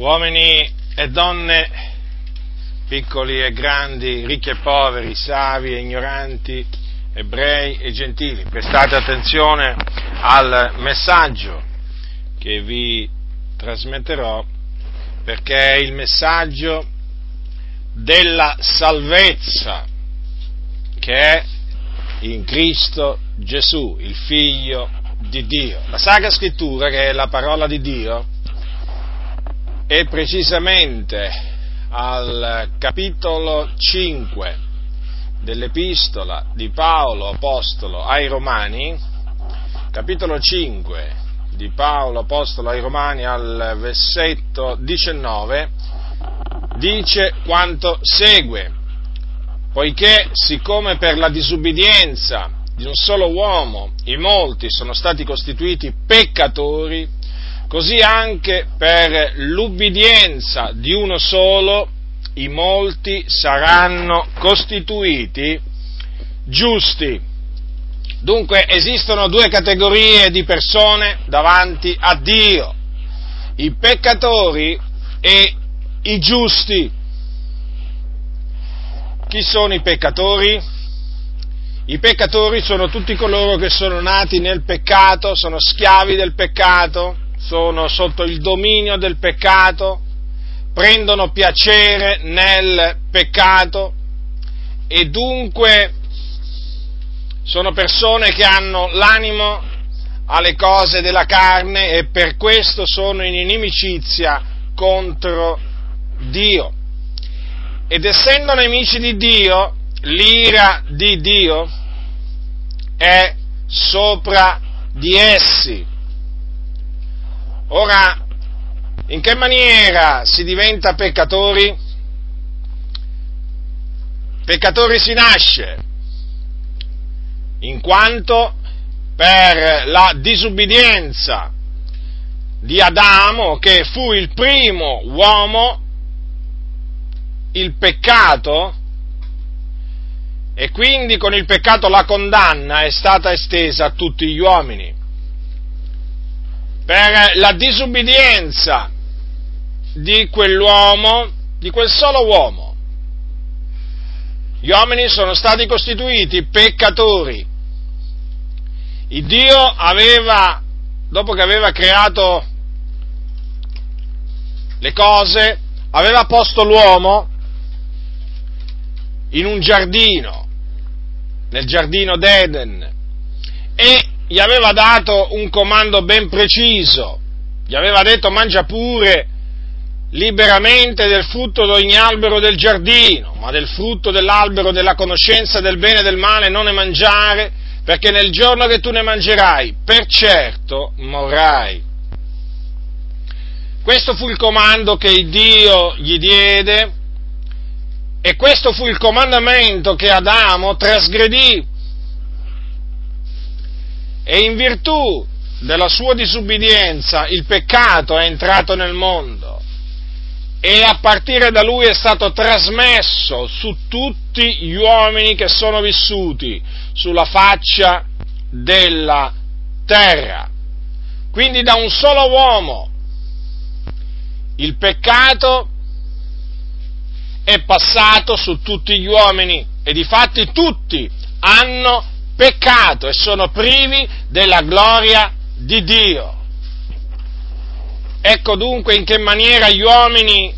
uomini e donne, piccoli e grandi, ricchi e poveri, savi e ignoranti, ebrei e gentili, prestate attenzione al messaggio che vi trasmetterò perché è il messaggio della salvezza che è in Cristo Gesù, il Figlio di Dio. La Sacra Scrittura, che è la parola di Dio, e precisamente al capitolo 5 dell'epistola di Paolo Apostolo ai Romani, capitolo 5 di Paolo Apostolo ai Romani al versetto 19, dice quanto segue, poiché siccome per la disubbidienza di un solo uomo i molti sono stati costituiti peccatori, Così anche per l'ubbidienza di uno solo i molti saranno costituiti giusti. Dunque esistono due categorie di persone davanti a Dio, i peccatori e i giusti. Chi sono i peccatori? I peccatori sono tutti coloro che sono nati nel peccato, sono schiavi del peccato, sono sotto il dominio del peccato, prendono piacere nel peccato e dunque sono persone che hanno l'animo alle cose della carne e per questo sono in inimicizia contro Dio. Ed essendo nemici di Dio, l'ira di Dio è sopra di essi. Ora, in che maniera si diventa peccatori? Peccatori si nasce, in quanto per la disubbidienza di Adamo, che fu il primo uomo, il peccato, e quindi con il peccato la condanna è stata estesa a tutti gli uomini per la disubbidienza di quell'uomo, di quel solo uomo. Gli uomini sono stati costituiti peccatori. Il Dio aveva, dopo che aveva creato le cose, aveva posto l'uomo in un giardino, nel giardino d'Eden, e gli aveva dato un comando ben preciso, gli aveva detto mangia pure liberamente del frutto di ogni albero del giardino, ma del frutto dell'albero della conoscenza del bene e del male non ne mangiare, perché nel giorno che tu ne mangerai, per certo morrai. Questo fu il comando che Dio gli diede e questo fu il comandamento che Adamo trasgredì e in virtù della sua disubbidienza il peccato è entrato nel mondo e a partire da lui è stato trasmesso su tutti gli uomini che sono vissuti sulla faccia della terra. Quindi da un solo uomo il peccato è passato su tutti gli uomini e di fatti tutti hanno peccato e sono privi della gloria di Dio. Ecco dunque in che maniera gli uomini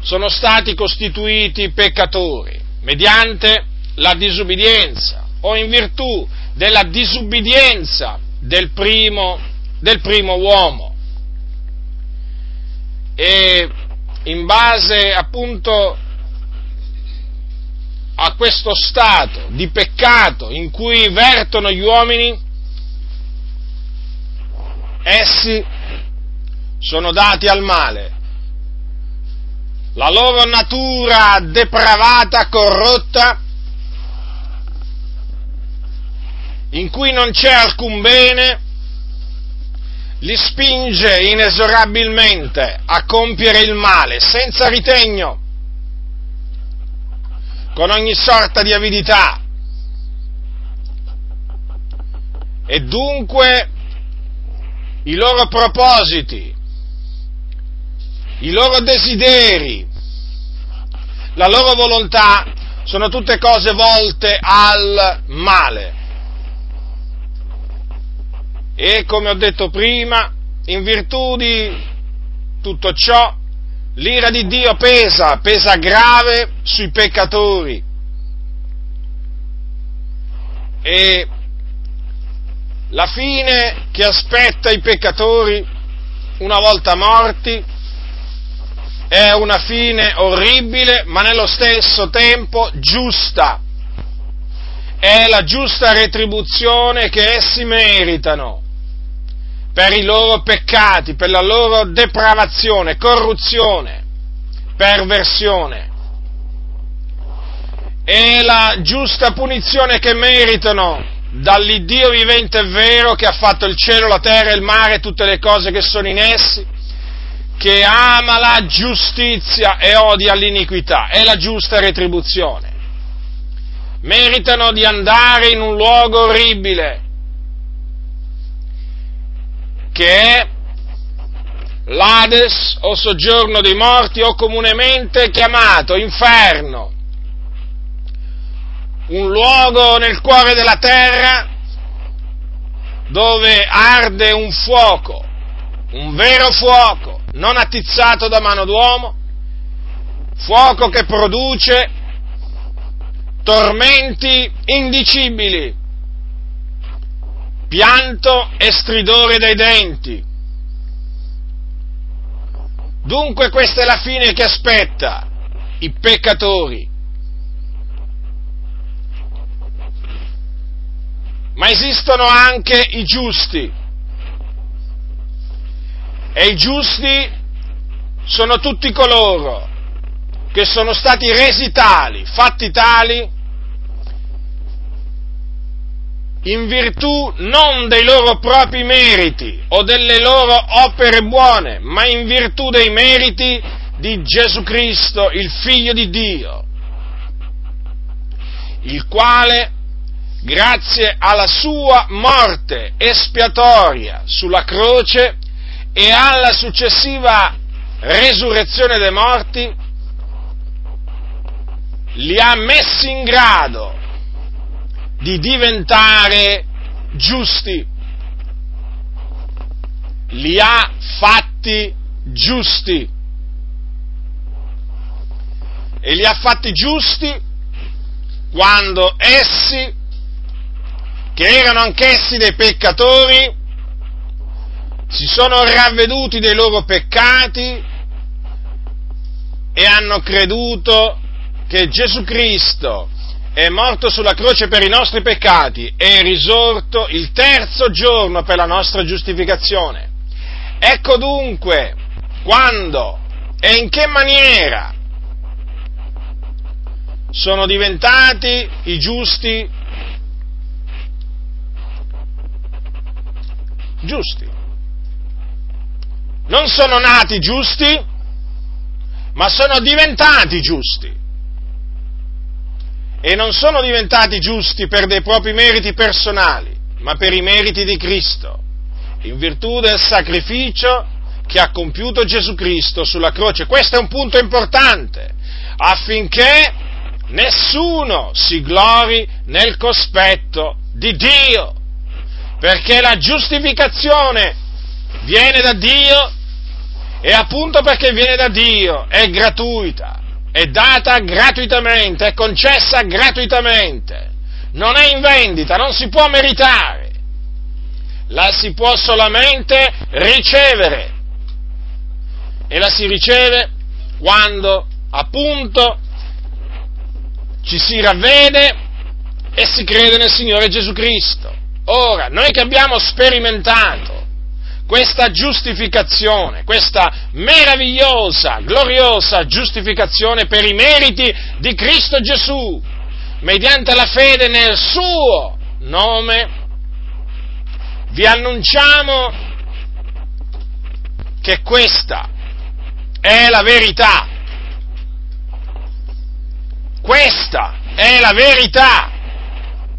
sono stati costituiti peccatori, mediante la disubbidienza o in virtù della disubbidienza del primo, del primo uomo. E in base appunto a questo stato di peccato in cui vertono gli uomini, essi sono dati al male. La loro natura depravata, corrotta, in cui non c'è alcun bene, li spinge inesorabilmente a compiere il male senza ritegno con ogni sorta di avidità. E dunque i loro propositi, i loro desideri, la loro volontà sono tutte cose volte al male. E come ho detto prima, in virtù di tutto ciò, l'ira di Dio pesa, pesa grave sui peccatori. E la fine che aspetta i peccatori una volta morti è una fine orribile, ma nello stesso tempo giusta. È la giusta retribuzione che essi meritano per i loro peccati, per la loro depravazione, corruzione, perversione. È la giusta punizione che meritano dall'Iddio vivente e vero che ha fatto il cielo, la terra, il mare e tutte le cose che sono in essi, che ama la giustizia e odia l'iniquità, è la giusta retribuzione. Meritano di andare in un luogo orribile, che è l'Ades o soggiorno dei morti o comunemente chiamato inferno, un luogo nel cuore della terra dove arde un fuoco, un vero fuoco, non attizzato da mano d'uomo, fuoco che produce tormenti indicibili, pianto e stridore dai denti. Dunque questa è la fine che aspetta i peccatori. Ma esistono anche i giusti. E i giusti sono tutti coloro che sono stati resi tali, fatti tali, in virtù non dei loro propri meriti o delle loro opere buone, ma in virtù dei meriti di Gesù Cristo, il Figlio di Dio, il quale, grazie alla sua morte espiatoria sulla croce e alla successiva resurrezione dei morti, li ha messi in grado di diventare giusti. Li ha fatti giusti. E li ha fatti giusti quando essi, che erano anch'essi dei peccatori, si sono ravveduti dei loro peccati e hanno creduto che Gesù Cristo è morto sulla croce per i nostri peccati è risorto il terzo giorno per la nostra giustificazione. Ecco dunque quando e in che maniera sono diventati i giusti giusti. Non sono nati giusti, ma sono diventati giusti e non sono diventati giusti per dei propri meriti personali, ma per i meriti di Cristo, in virtù del sacrificio che ha compiuto Gesù Cristo sulla croce. Questo è un punto importante, affinché nessuno si glori nel cospetto di Dio, perché la giustificazione viene da Dio e appunto perché viene da Dio è gratuita è data gratuitamente, è concessa gratuitamente, non è in vendita, non si può meritare, la si può solamente ricevere. E la si riceve quando appunto ci si ravvede e si crede nel Signore Gesù Cristo. Ora, noi che abbiamo sperimentato questa giustificazione, questa meravigliosa, gloriosa giustificazione per i meriti di Cristo Gesù, mediante la fede nel suo nome, vi annunciamo che questa è la verità. Questa è la verità.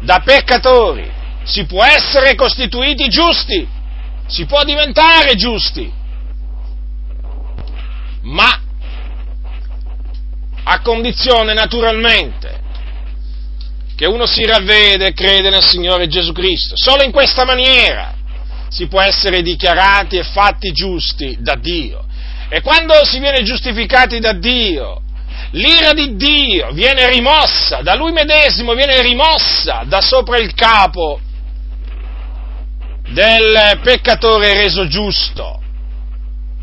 Da peccatori si può essere costituiti giusti si può diventare giusti, ma a condizione naturalmente che uno si ravvede e crede nel Signore Gesù Cristo. Solo in questa maniera si può essere dichiarati e fatti giusti da Dio. E quando si viene giustificati da Dio, l'ira di Dio viene rimossa, da Lui medesimo viene rimossa da sopra il capo del peccatore reso giusto,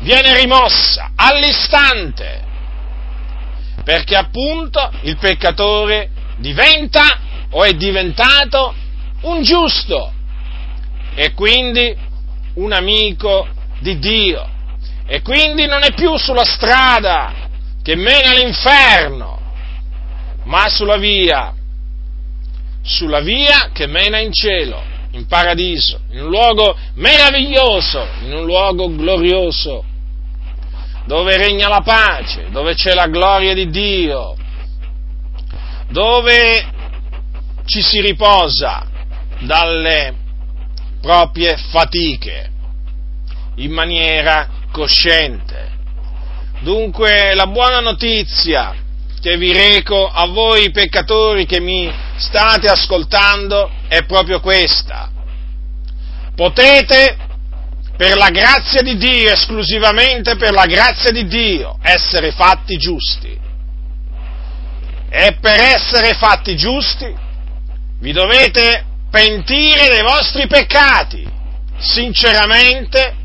viene rimossa all'istante, perché appunto il peccatore diventa o è diventato un giusto e quindi un amico di Dio. E quindi non è più sulla strada che mena all'inferno, ma sulla via, sulla via che mena in cielo, in paradiso, in un luogo meraviglioso, in un luogo glorioso, dove regna la pace, dove c'è la gloria di Dio, dove ci si riposa dalle proprie fatiche in maniera cosciente. Dunque la buona notizia che vi reco a voi peccatori che mi state ascoltando è proprio questa. Potete, per la grazia di Dio, esclusivamente per la grazia di Dio, essere fatti giusti. E per essere fatti giusti vi dovete pentire dei vostri peccati, sinceramente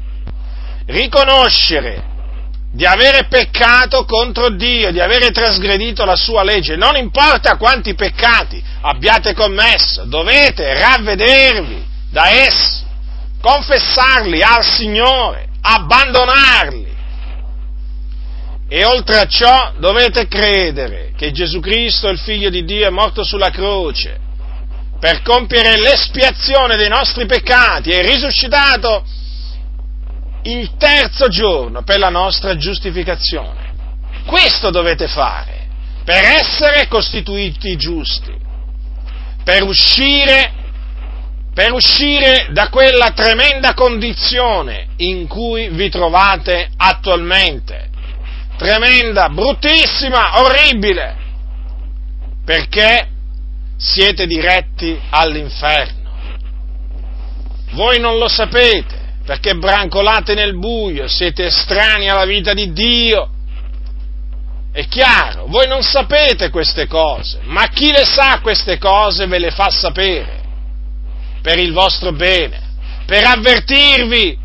riconoscere di avere peccato contro Dio, di avere trasgredito la sua legge, non importa quanti peccati abbiate commesso, dovete ravvedervi da essi, confessarli al Signore, abbandonarli. E oltre a ciò dovete credere che Gesù Cristo, il Figlio di Dio, è morto sulla croce per compiere l'espiazione dei nostri peccati e risuscitato il terzo giorno per la nostra giustificazione. Questo dovete fare per essere costituiti giusti, per uscire, per uscire da quella tremenda condizione in cui vi trovate attualmente. Tremenda, bruttissima, orribile, perché siete diretti all'inferno. Voi non lo sapete, perché brancolate nel buio, siete estranei alla vita di Dio. È chiaro, voi non sapete queste cose, ma chi le sa queste cose ve le fa sapere, per il vostro bene, per avvertirvi,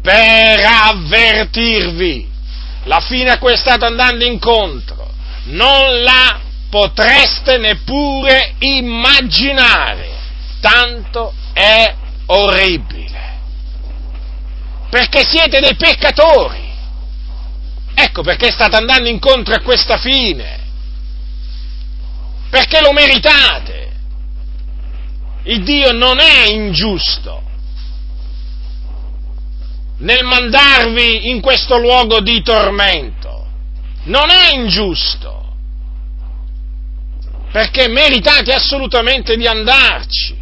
per avvertirvi. La fine a cui state andando incontro non la potreste neppure immaginare, tanto è orribile perché siete dei peccatori. Ecco perché state andando incontro a questa fine, perché lo meritate. Il Dio non è ingiusto nel mandarvi in questo luogo di tormento, non è ingiusto, perché meritate assolutamente di andarci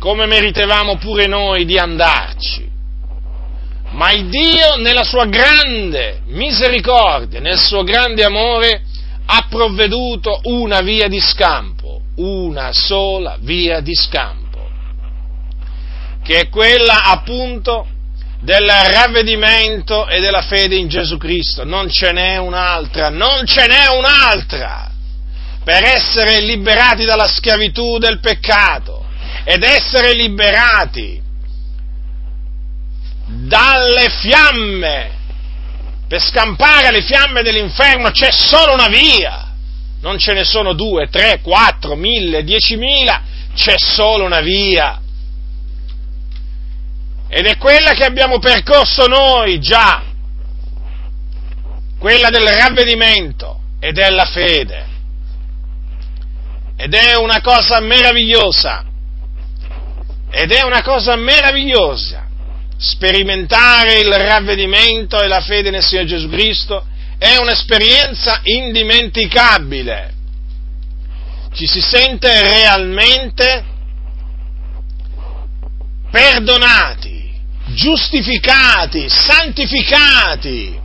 come meritevamo pure noi di andarci. Ma il Dio, nella sua grande misericordia, nel suo grande amore, ha provveduto una via di scampo, una sola via di scampo, che è quella appunto del ravvedimento e della fede in Gesù Cristo. Non ce n'è un'altra, non ce n'è un'altra per essere liberati dalla schiavitù del peccato ed essere liberati dalle fiamme, per scampare le fiamme dell'inferno c'è solo una via, non ce ne sono due, tre, quattro, mille, diecimila, c'è solo una via. Ed è quella che abbiamo percorso noi già, quella del ravvedimento e della fede. Ed è una cosa meravigliosa ed è una cosa meravigliosa sperimentare il ravvedimento e la fede nel Signore Gesù Cristo è un'esperienza indimenticabile. Ci si sente realmente perdonati, giustificati, santificati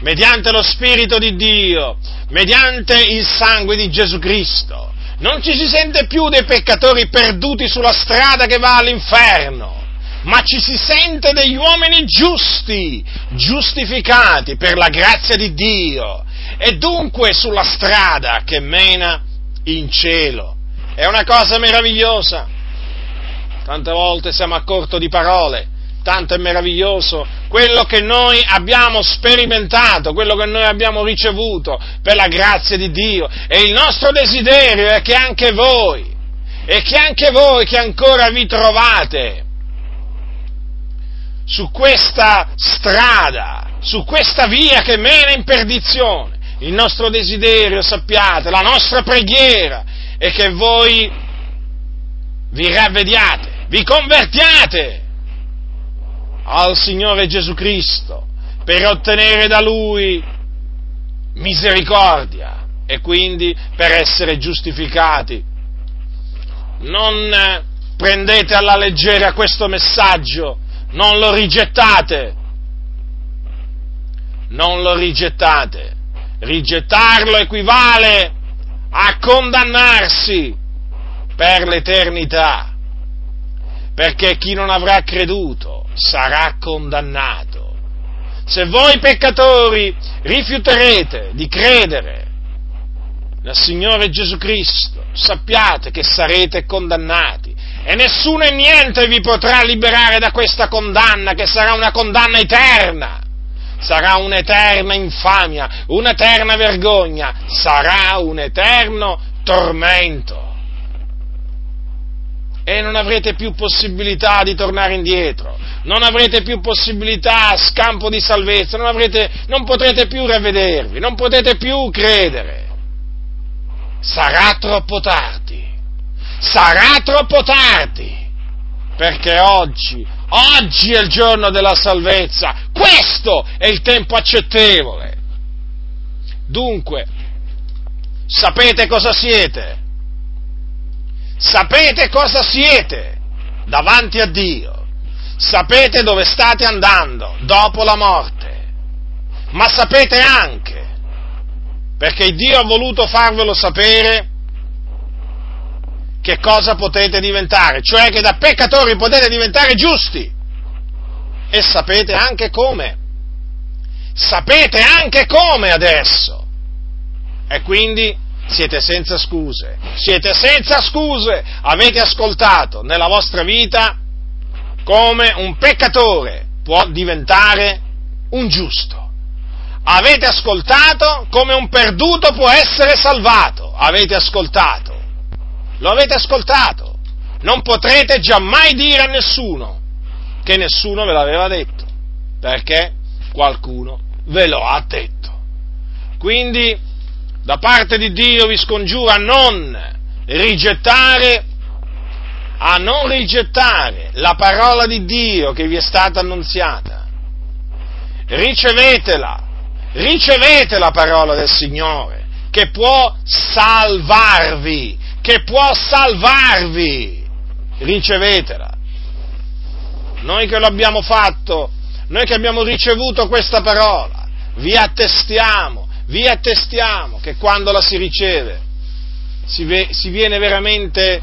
mediante lo Spirito di Dio, mediante il sangue di Gesù Cristo. Non ci si sente più dei peccatori perduti sulla strada che va all'inferno, ma ci si sente degli uomini giusti, giustificati per la grazia di Dio e dunque sulla strada che mena in cielo. È una cosa meravigliosa. Tante volte siamo a corto di parole, tanto è meraviglioso quello che noi abbiamo sperimentato, quello che noi abbiamo ricevuto per la grazia di Dio. E il nostro desiderio è che anche voi, e che anche voi che ancora vi trovate su questa strada, su questa via che mena in perdizione, il nostro desiderio, sappiate, la nostra preghiera è che voi vi ravvediate, vi convertiate al Signore Gesù Cristo per ottenere da Lui misericordia e quindi per essere giustificati. Non prendete alla leggera questo messaggio, non lo rigettate, non lo rigettate. Rigettarlo equivale a condannarsi per l'eternità, perché chi non avrà creduto sarà condannato. Se voi peccatori rifiuterete di credere nel Signore Gesù Cristo, sappiate che sarete condannati e nessuno e niente vi potrà liberare da questa condanna, che sarà una condanna eterna sarà un'eterna infamia, un'eterna vergogna, sarà un eterno tormento. E non avrete più possibilità di tornare indietro, non avrete più possibilità, scampo di salvezza, non, avrete, non potrete più ravvedervi, non potete più credere. Sarà troppo tardi, sarà troppo tardi, perché oggi Oggi è il giorno della salvezza, questo è il tempo accettevole. Dunque, sapete cosa siete? Sapete cosa siete davanti a Dio? Sapete dove state andando dopo la morte? Ma sapete anche, perché Dio ha voluto farvelo sapere, che cosa potete diventare, cioè che da peccatori potete diventare giusti. E sapete anche come. Sapete anche come adesso. E quindi siete senza scuse. Siete senza scuse. Avete ascoltato nella vostra vita come un peccatore può diventare un giusto. Avete ascoltato come un perduto può essere salvato. Avete ascoltato lo avete ascoltato. Non potrete giammai dire a nessuno che nessuno ve l'aveva detto, perché qualcuno ve lo ha detto. Quindi, da parte di Dio vi scongiuro a non rigettare, a non rigettare la parola di Dio che vi è stata annunziata. Ricevetela, ricevete la parola del Signore che può salvarvi che può salvarvi. Ricevetela. Noi che lo abbiamo fatto, noi che abbiamo ricevuto questa parola, vi attestiamo, vi attestiamo che quando la si riceve si, ve, si viene veramente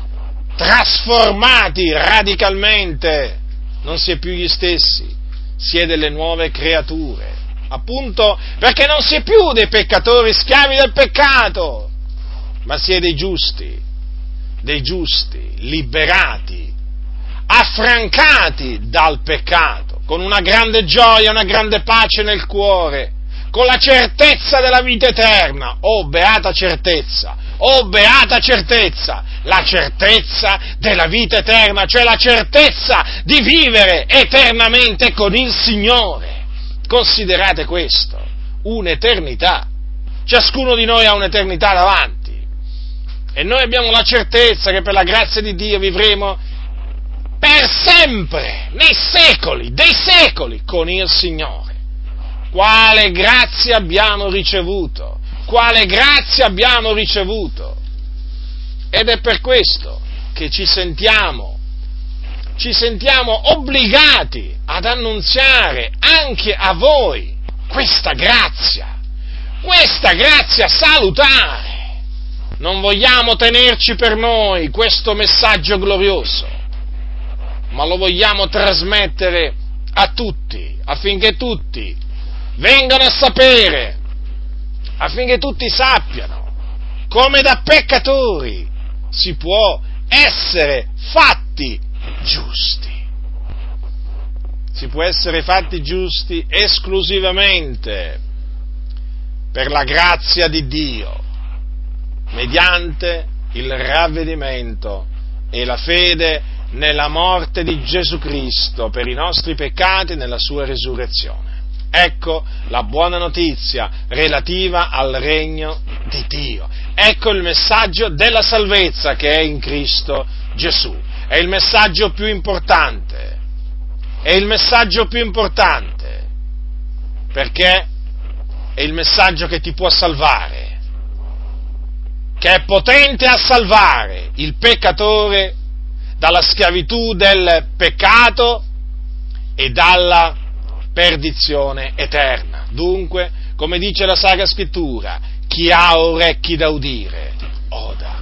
trasformati radicalmente, non si è più gli stessi, si è delle nuove creature, appunto perché non si è più dei peccatori schiavi del peccato, ma si è dei giusti, dei giusti, liberati, affrancati dal peccato, con una grande gioia, una grande pace nel cuore, con la certezza della vita eterna. Oh, beata certezza! Oh, beata certezza! La certezza della vita eterna, cioè la certezza di vivere eternamente con il Signore. Considerate questo, un'eternità. Ciascuno di noi ha un'eternità davanti. E noi abbiamo la certezza che per la grazia di Dio vivremo per sempre, nei secoli, dei secoli, con il Signore. Quale grazia abbiamo ricevuto? Quale grazia abbiamo ricevuto? Ed è per questo che ci sentiamo, ci sentiamo obbligati ad annunziare anche a voi questa grazia, questa grazia salutare. Non vogliamo tenerci per noi questo messaggio glorioso, ma lo vogliamo trasmettere a tutti, affinché tutti vengano a sapere, affinché tutti sappiano come da peccatori si può essere fatti giusti. Si può essere fatti giusti esclusivamente per la grazia di Dio, mediante il ravvedimento e la fede nella morte di Gesù Cristo per i nostri peccati e nella sua risurrezione. Ecco la buona notizia relativa al regno di Dio. Ecco il messaggio della salvezza che è in Cristo Gesù. È il messaggio più importante. È il messaggio più importante. Perché è il messaggio che ti può salvare. Che è potente a salvare il peccatore dalla schiavitù del peccato e dalla perdizione eterna. Dunque, come dice la Sacra Scrittura, chi ha orecchi da udire, oda.